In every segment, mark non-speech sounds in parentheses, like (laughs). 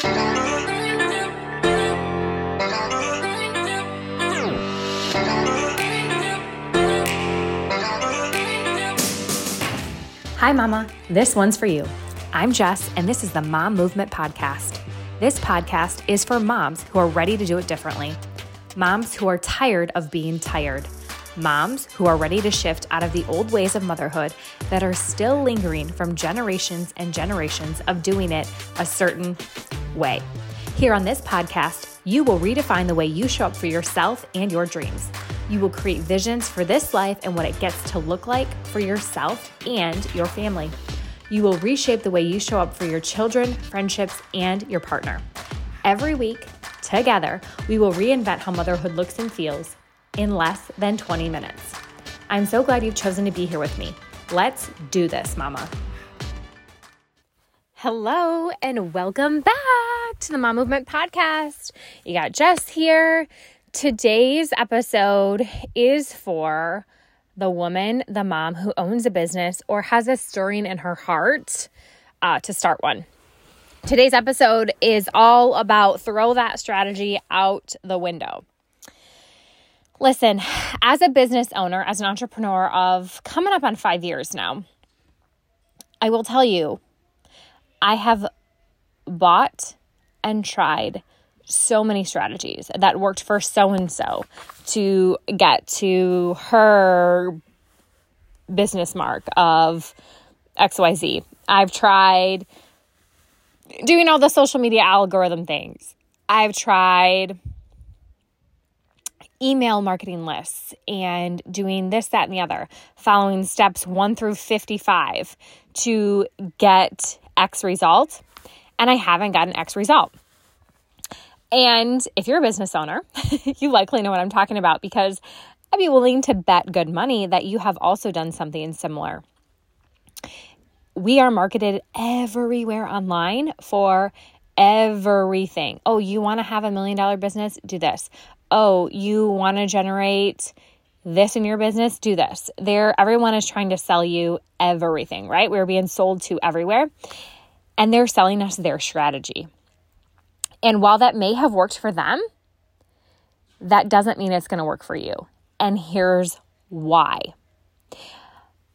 Hi, Mama. This one's for you. I'm Jess, and this is the Mom Movement Podcast. This podcast is for moms who are ready to do it differently, moms who are tired of being tired, moms who are ready to shift out of the old ways of motherhood that are still lingering from generations and generations of doing it a certain way. Here on this podcast, you will redefine the way you show up for yourself and your dreams. You will create visions for this life and what it gets to look like for yourself and your family. You will reshape the way you show up for your children, friendships, and your partner. Every week, together, we will reinvent how motherhood looks and feels in less than 20 minutes. I'm so glad you've chosen to be here with me. Let's do this, Mama. Hello, and welcome back to the Mom Movement Podcast. You got Jess here. Today's episode is for the woman, the mom who owns a business or has a stirring in her heart uh, to start one. Today's episode is all about throw that strategy out the window. Listen, as a business owner, as an entrepreneur of coming up on five years now, I will tell you, I have bought and tried so many strategies that worked for so and so to get to her business mark of XYZ. I've tried doing all the social media algorithm things. I've tried email marketing lists and doing this, that, and the other, following steps one through 55 to get X result. And I haven't gotten X result. And if you're a business owner, (laughs) you likely know what I'm talking about because I'd be willing to bet good money that you have also done something similar. We are marketed everywhere online for everything. Oh, you want to have a million dollar business? Do this. Oh, you want to generate this in your business? Do this. There everyone is trying to sell you everything, right? We're being sold to everywhere. And they're selling us their strategy. And while that may have worked for them, that doesn't mean it's going to work for you. And here's why.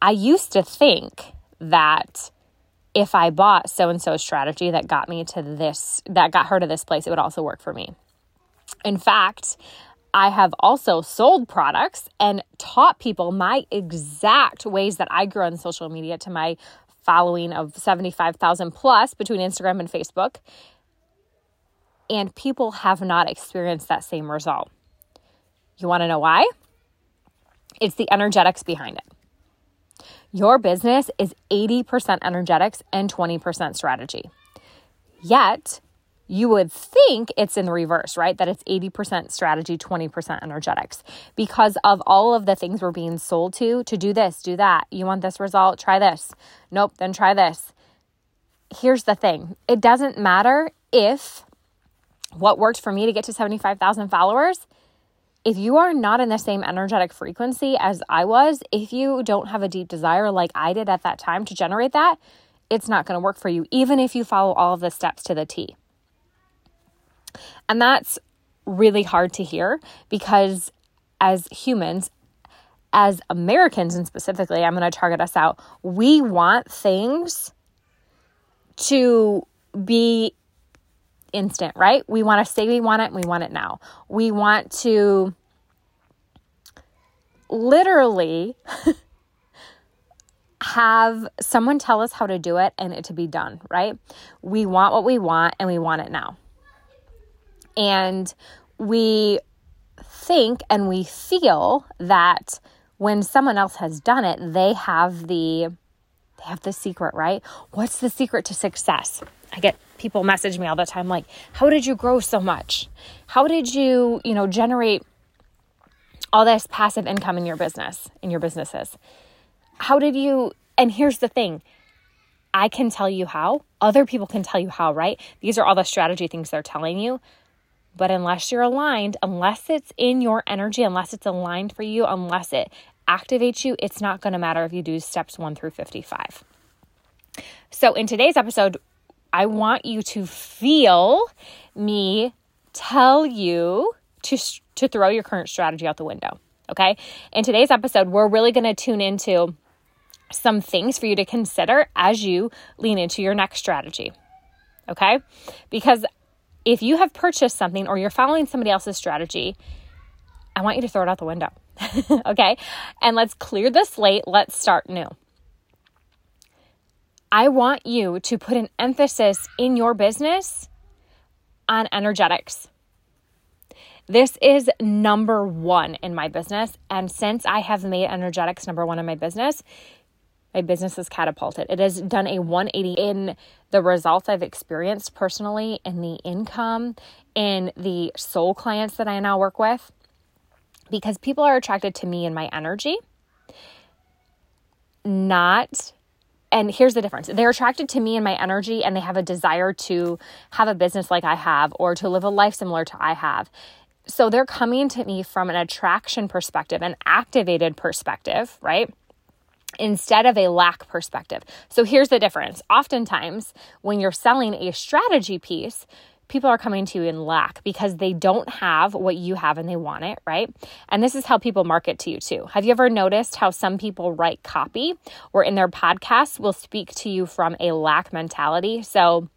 I used to think that if I bought so and so strategy that got me to this, that got her to this place, it would also work for me. In fact, I have also sold products and taught people my exact ways that I grew on social media to my following of 75,000 plus between Instagram and Facebook and people have not experienced that same result. You want to know why? It's the energetics behind it. Your business is 80% energetics and 20% strategy. Yet, you would think it's in the reverse, right? That it's 80% strategy, 20% energetics because of all of the things we're being sold to to do this, do that. You want this result? Try this. Nope, then try this. Here's the thing it doesn't matter if what worked for me to get to 75,000 followers, if you are not in the same energetic frequency as I was, if you don't have a deep desire like I did at that time to generate that, it's not going to work for you, even if you follow all of the steps to the T. And that's really hard to hear because as humans, as Americans, and specifically, I'm going to target us out, we want things to be instant, right? We want to say we want it and we want it now. We want to literally (laughs) have someone tell us how to do it and it to be done, right? We want what we want and we want it now. And we think and we feel that when someone else has done it, they have the they have the secret, right? What's the secret to success? I get people message me all the time like, "How did you grow so much? How did you, you know, generate all this passive income in your business, in your businesses? How did you and here's the thing. I can tell you how. Other people can tell you how, right? These are all the strategy things they're telling you. But unless you're aligned, unless it's in your energy, unless it's aligned for you, unless it activates you, it's not going to matter if you do steps 1 through 55. So, in today's episode, I want you to feel me tell you to, to throw your current strategy out the window. Okay. In today's episode, we're really going to tune into some things for you to consider as you lean into your next strategy. Okay. Because if you have purchased something or you're following somebody else's strategy, I want you to throw it out the window. (laughs) okay. And let's clear the slate. Let's start new. I want you to put an emphasis in your business on energetics. This is number one in my business. And since I have made energetics number one in my business, my business has catapulted. It has done a 180 in the results I've experienced personally, and the income, in the soul clients that I now work with, because people are attracted to me and my energy, not and here's the difference. They're attracted to me and my energy and they have a desire to have a business like i have or to live a life similar to i have. So they're coming to me from an attraction perspective an activated perspective right instead of a lack perspective so here's the difference oftentimes when you're selling a strategy piece people are coming to you in lack because they don't have what you have and they want it, right? And this is how people market to you too. Have you ever noticed how some people write copy or in their podcasts will speak to you from a lack mentality? So,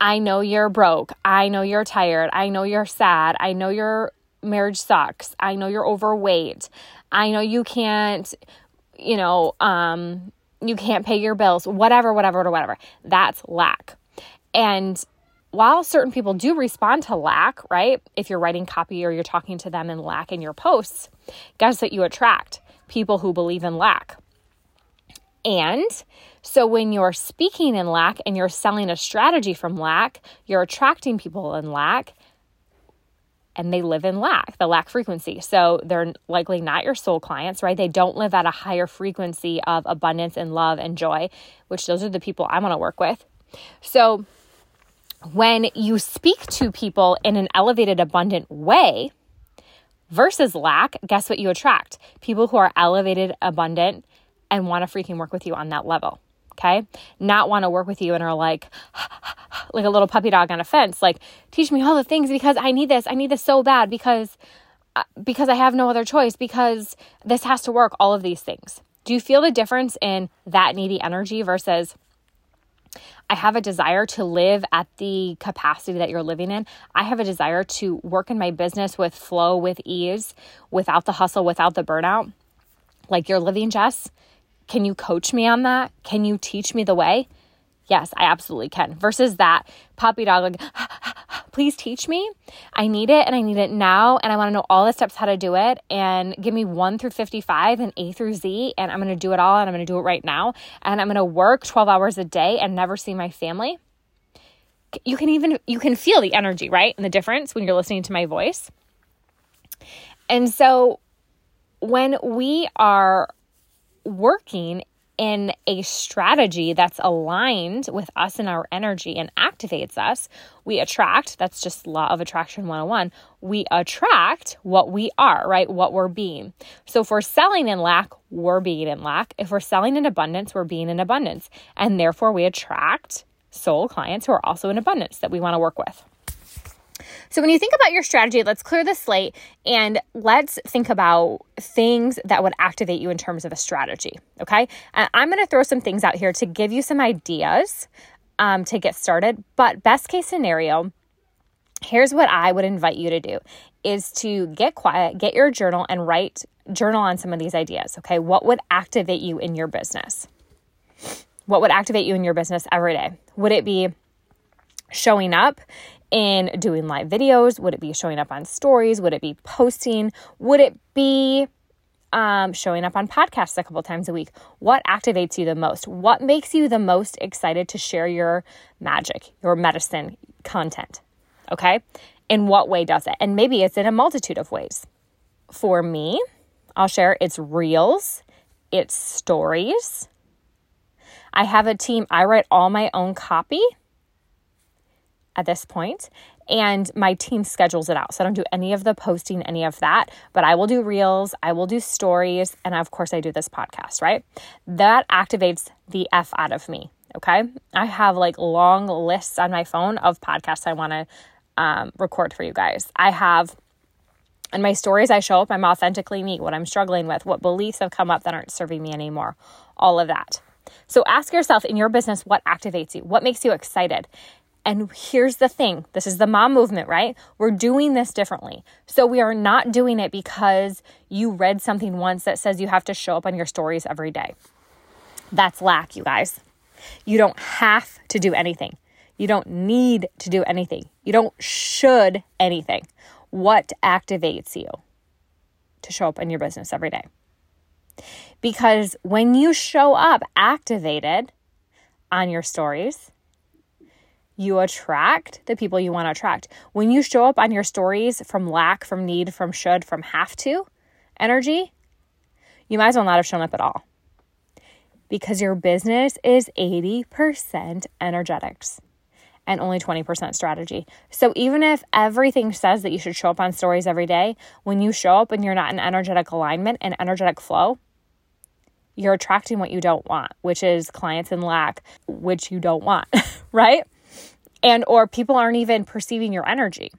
I know you're broke. I know you're tired. I know you're sad. I know your marriage sucks. I know you're overweight. I know you can't, you know, um, you can't pay your bills, whatever, whatever, whatever. That's lack. And while certain people do respond to lack, right? If you're writing copy or you're talking to them in lack in your posts, guess what you attract? People who believe in lack. And so when you're speaking in lack and you're selling a strategy from lack, you're attracting people in lack and they live in lack, the lack frequency. So they're likely not your soul clients, right? They don't live at a higher frequency of abundance and love and joy, which those are the people I want to work with. So when you speak to people in an elevated, abundant way versus lack, guess what you attract? People who are elevated, abundant, and want to freaking work with you on that level. Okay. Not want to work with you and are like, (sighs) like a little puppy dog on a fence, like, teach me all the things because I need this. I need this so bad because, uh, because I have no other choice, because this has to work, all of these things. Do you feel the difference in that needy energy versus I have a desire to live at the capacity that you're living in. I have a desire to work in my business with flow, with ease, without the hustle, without the burnout. Like you're living, Jess. Can you coach me on that? Can you teach me the way? Yes, I absolutely can. Versus that puppy dog, like, (sighs) please teach me. I need it and I need it now. And I want to know all the steps how to do it. And give me one through 55 and A through Z. And I'm going to do it all and I'm going to do it right now. And I'm going to work 12 hours a day and never see my family. You can even, you can feel the energy, right? And the difference when you're listening to my voice. And so when we are working in a strategy that's aligned with us and our energy and activates us, we attract, that's just law of attraction 101. We attract what we are, right? What we're being. So if we're selling in lack, we're being in lack. If we're selling in abundance, we're being in abundance. And therefore we attract soul clients who are also in abundance that we want to work with. So, when you think about your strategy, let's clear the slate and let's think about things that would activate you in terms of a strategy. Okay. I'm going to throw some things out here to give you some ideas um, to get started. But, best case scenario, here's what I would invite you to do is to get quiet, get your journal and write journal on some of these ideas. Okay. What would activate you in your business? What would activate you in your business every day? Would it be showing up in doing live videos? Would it be showing up on stories? Would it be posting? Would it be um, showing up on podcasts a couple times a week? What activates you the most? What makes you the most excited to share your magic, your medicine content? Okay. In what way does it? And maybe it's in a multitude of ways. For me, I'll share it's reels, it's stories. I have a team, I write all my own copy at this point and my team schedules it out. So I don't do any of the posting, any of that, but I will do reels, I will do stories, and of course I do this podcast, right? That activates the F out of me. Okay. I have like long lists on my phone of podcasts I want to um, record for you guys. I have in my stories, I show up, I'm authentically me, what I'm struggling with, what beliefs have come up that aren't serving me anymore, all of that. So ask yourself in your business what activates you, what makes you excited. And here's the thing this is the mom movement, right? We're doing this differently. So we are not doing it because you read something once that says you have to show up on your stories every day. That's lack, you guys. You don't have to do anything. You don't need to do anything. You don't should anything. What activates you to show up in your business every day? Because when you show up activated on your stories, you attract the people you want to attract. When you show up on your stories from lack, from need, from should, from have to energy, you might as well not have shown up at all because your business is 80% energetics and only 20% strategy. So even if everything says that you should show up on stories every day, when you show up and you're not in energetic alignment and energetic flow, you're attracting what you don't want, which is clients in lack, which you don't want, (laughs) right? And or people aren't even perceiving your energy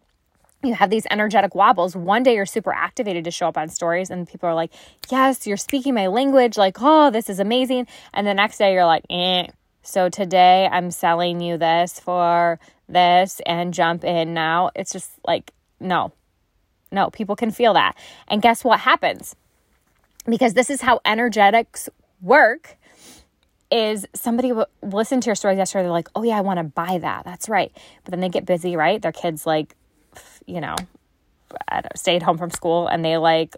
you have these energetic wobbles. One day you're super activated to show up on stories, and people are like, Yes, you're speaking my language. Like, oh, this is amazing. And the next day you're like, Eh. So today I'm selling you this for this and jump in now. It's just like, no, no, people can feel that. And guess what happens? Because this is how energetics work is somebody w- listened to your story yesterday. They're like, oh, yeah, I want to buy that. That's right. But then they get busy, right? Their kids, like, you know, stayed home from school and they, like,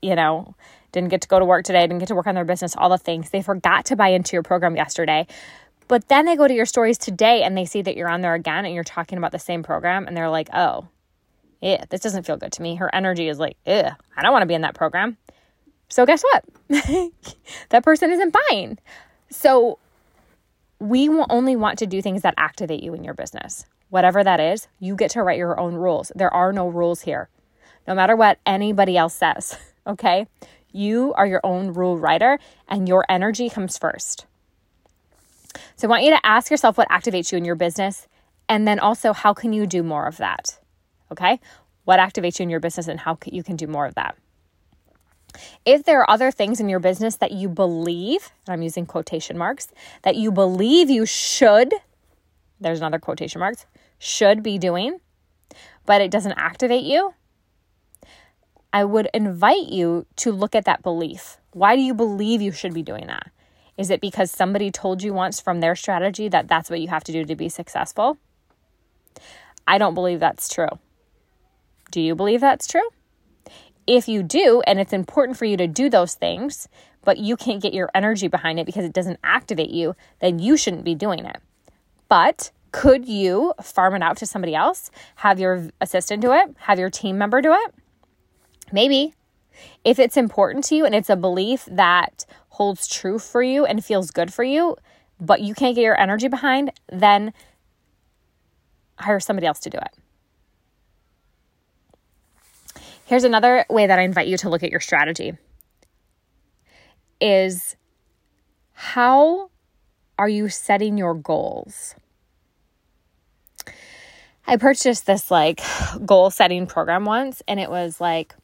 you know, didn't get to go to work today, didn't get to work on their business, all the things. They forgot to buy into your program yesterday. But then they go to your stories today and they see that you're on there again and you're talking about the same program and they're like, oh, yeah, this doesn't feel good to me. Her energy is like, I don't want to be in that program. So guess what? (laughs) that person isn't buying. So we only want to do things that activate you in your business. Whatever that is, you get to write your own rules. There are no rules here, no matter what anybody else says, (laughs) okay? You are your own rule writer, and your energy comes first. So I want you to ask yourself what activates you in your business, and then also how can you do more of that? Okay? What activates you in your business, and how you can do more of that? If there are other things in your business that you believe, and I'm using quotation marks, that you believe you should, there's another quotation marks, should be doing, but it doesn't activate you, I would invite you to look at that belief. Why do you believe you should be doing that? Is it because somebody told you once from their strategy that that's what you have to do to be successful? I don't believe that's true. Do you believe that's true? If you do, and it's important for you to do those things, but you can't get your energy behind it because it doesn't activate you, then you shouldn't be doing it. But could you farm it out to somebody else? Have your assistant do it? Have your team member do it? Maybe. If it's important to you and it's a belief that holds true for you and feels good for you, but you can't get your energy behind, then hire somebody else to do it. Here's another way that I invite you to look at your strategy is how are you setting your goals? I purchased this like goal setting program once and it was like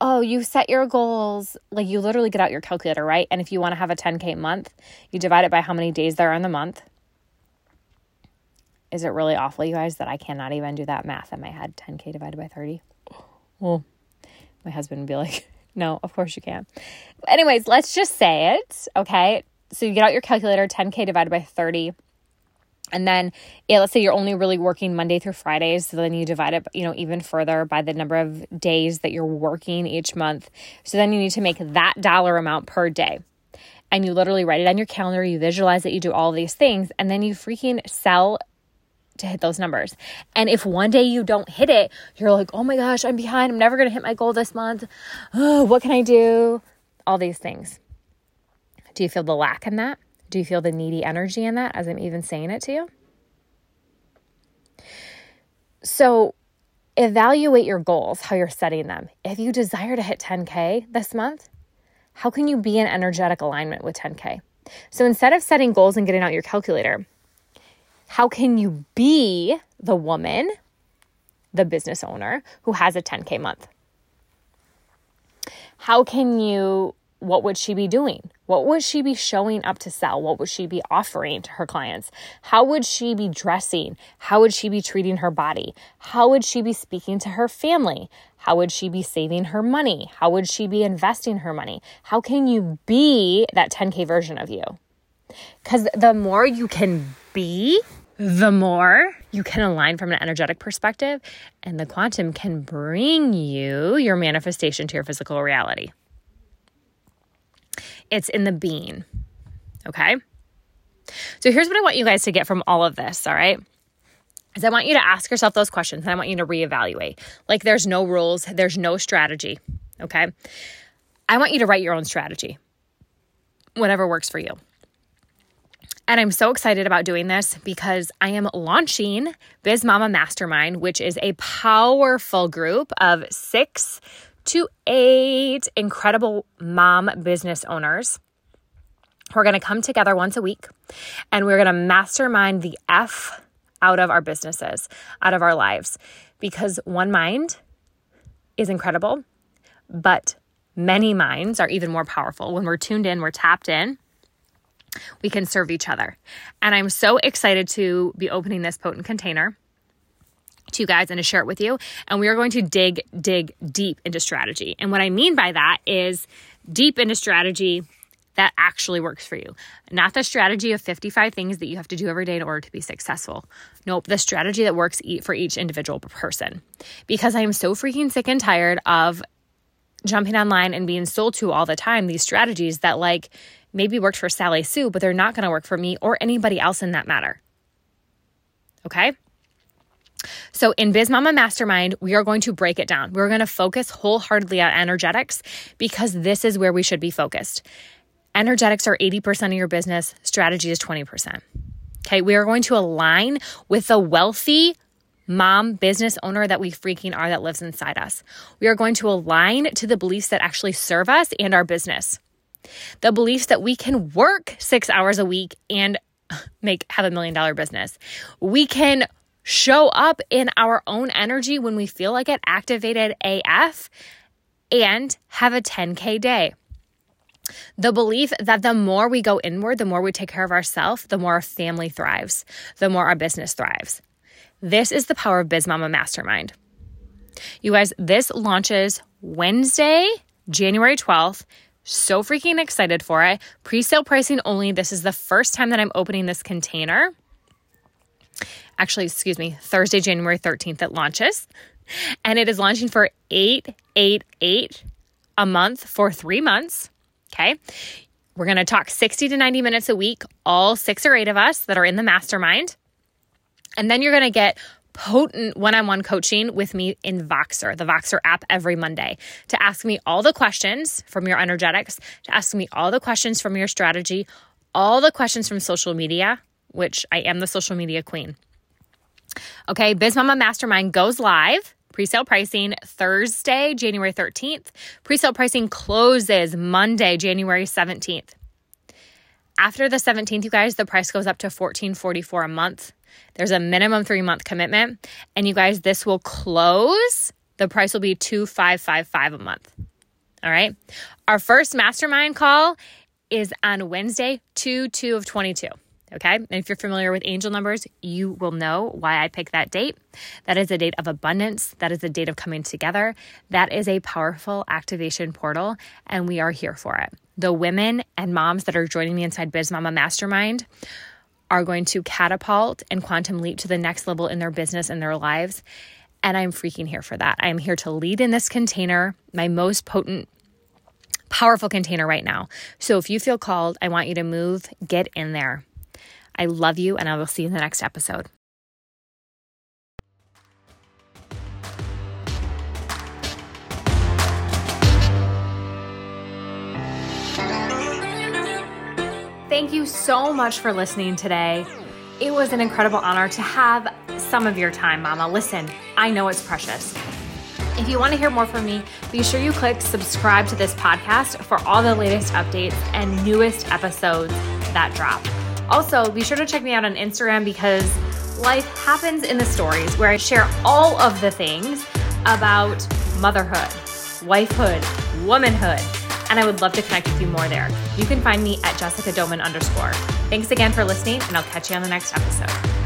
oh, you set your goals, like you literally get out your calculator, right? And if you want to have a 10K month, you divide it by how many days there are in the month. Is it really awful, you guys, that I cannot even do that math in my head? 10K divided by 30? Well, my husband would be like, (laughs) no, of course you can't. Anyways, let's just say it, okay? So you get out your calculator, 10K divided by 30. And then, yeah, let's say you're only really working Monday through Fridays. So then you divide it, you know, even further by the number of days that you're working each month. So then you need to make that dollar amount per day. And you literally write it on your calendar, you visualize that you do all these things, and then you freaking sell to hit those numbers. And if one day you don't hit it, you're like, oh my gosh, I'm behind. I'm never going to hit my goal this month. Oh, what can I do? All these things. Do you feel the lack in that? Do you feel the needy energy in that as I'm even saying it to you? So, evaluate your goals, how you're setting them. If you desire to hit 10K this month, how can you be in energetic alignment with 10K? So, instead of setting goals and getting out your calculator, how can you be the woman, the business owner who has a 10K month? How can you what would she be doing? What would she be showing up to sell? What would she be offering to her clients? How would she be dressing? How would she be treating her body? How would she be speaking to her family? How would she be saving her money? How would she be investing her money? How can you be that 10K version of you? Because the more you can be, the more you can align from an energetic perspective, and the quantum can bring you your manifestation to your physical reality. It's in the bean. Okay. So here's what I want you guys to get from all of this. All right. Is I want you to ask yourself those questions and I want you to reevaluate. Like there's no rules, there's no strategy. Okay. I want you to write your own strategy, whatever works for you. And I'm so excited about doing this because I am launching Biz Mama Mastermind, which is a powerful group of six to eight incredible mom business owners. We're going to come together once a week and we're going to mastermind the F out of our businesses, out of our lives, because one mind is incredible, but many minds are even more powerful. When we're tuned in, we're tapped in, we can serve each other. And I'm so excited to be opening this potent container to you guys and to share it with you. And we are going to dig, dig deep into strategy. And what I mean by that is deep into strategy that actually works for you. Not the strategy of 55 things that you have to do every day in order to be successful. Nope, the strategy that works for each individual person. Because I am so freaking sick and tired of jumping online and being sold to all the time these strategies that, like, maybe worked for Sally Sue, but they're not going to work for me or anybody else in that matter. Okay? So, in Biz Mama Mastermind, we are going to break it down. We're going to focus wholeheartedly on energetics because this is where we should be focused. Energetics are 80% of your business, strategy is 20%. Okay, we are going to align with the wealthy mom business owner that we freaking are that lives inside us. We are going to align to the beliefs that actually serve us and our business. The beliefs that we can work six hours a week and (laughs) make have a million dollar business. We can show up in our own energy when we feel like it, activated AF, and have a 10K day. The belief that the more we go inward, the more we take care of ourselves, the more our family thrives, the more our business thrives. This is the power of Biz Mama Mastermind. You guys, this launches Wednesday, January 12th. So freaking excited for it. Pre sale pricing only. This is the first time that I'm opening this container actually, excuse me, Thursday, January 13th, it launches. And it is launching for 888 a month for three months. Okay. We're going to talk 60 to 90 minutes a week, all six or eight of us that are in the mastermind. And then you're going to get potent one on one coaching with me in Voxer, the Voxer app, every Monday to ask me all the questions from your energetics, to ask me all the questions from your strategy, all the questions from social media, which I am the social media queen. Okay, Biz Mama Mastermind goes live. Presale pricing Thursday, January 13th. Presale pricing closes Monday, January 17th. After the 17th, you guys, the price goes up to 1444 a month. There's a minimum 3-month commitment, and you guys, this will close. The price will be 2555 a month. All right? Our first mastermind call is on Wednesday, 2 2 of 22. Okay. And if you're familiar with angel numbers, you will know why I picked that date. That is a date of abundance. That is a date of coming together. That is a powerful activation portal, and we are here for it. The women and moms that are joining me inside Biz Mama Mastermind are going to catapult and quantum leap to the next level in their business and their lives. And I'm freaking here for that. I'm here to lead in this container, my most potent powerful container right now. So if you feel called, I want you to move, get in there. I love you, and I will see you in the next episode. Thank you so much for listening today. It was an incredible honor to have some of your time, Mama. Listen, I know it's precious. If you want to hear more from me, be sure you click subscribe to this podcast for all the latest updates and newest episodes that drop. Also, be sure to check me out on Instagram because life happens in the stories where I share all of the things about motherhood, wifehood, womanhood, and I would love to connect with you more there. You can find me at Jessica Doman underscore. Thanks again for listening, and I'll catch you on the next episode.